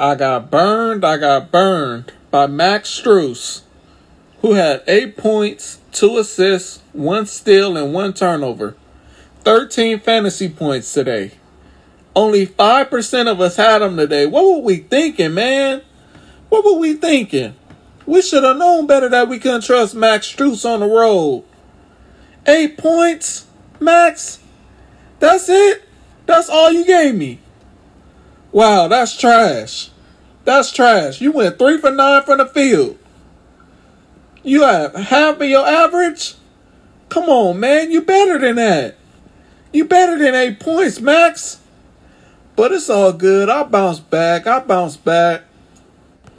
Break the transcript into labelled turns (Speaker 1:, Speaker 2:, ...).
Speaker 1: I got burned. I got burned by Max Strus, who had eight points, two assists, one steal, and one turnover. 13 fantasy points today. Only 5% of us had him today. What were we thinking, man? What were we thinking? We should have known better that we couldn't trust Max Strus on the road. Eight points, Max? That's it? That's all you gave me? Wow, that's trash. That's trash. You went three for nine from the field. You have half of your average? Come on, man. You better than that. You better than eight points, Max. But it's all good. I'll bounce back. I'll bounce back.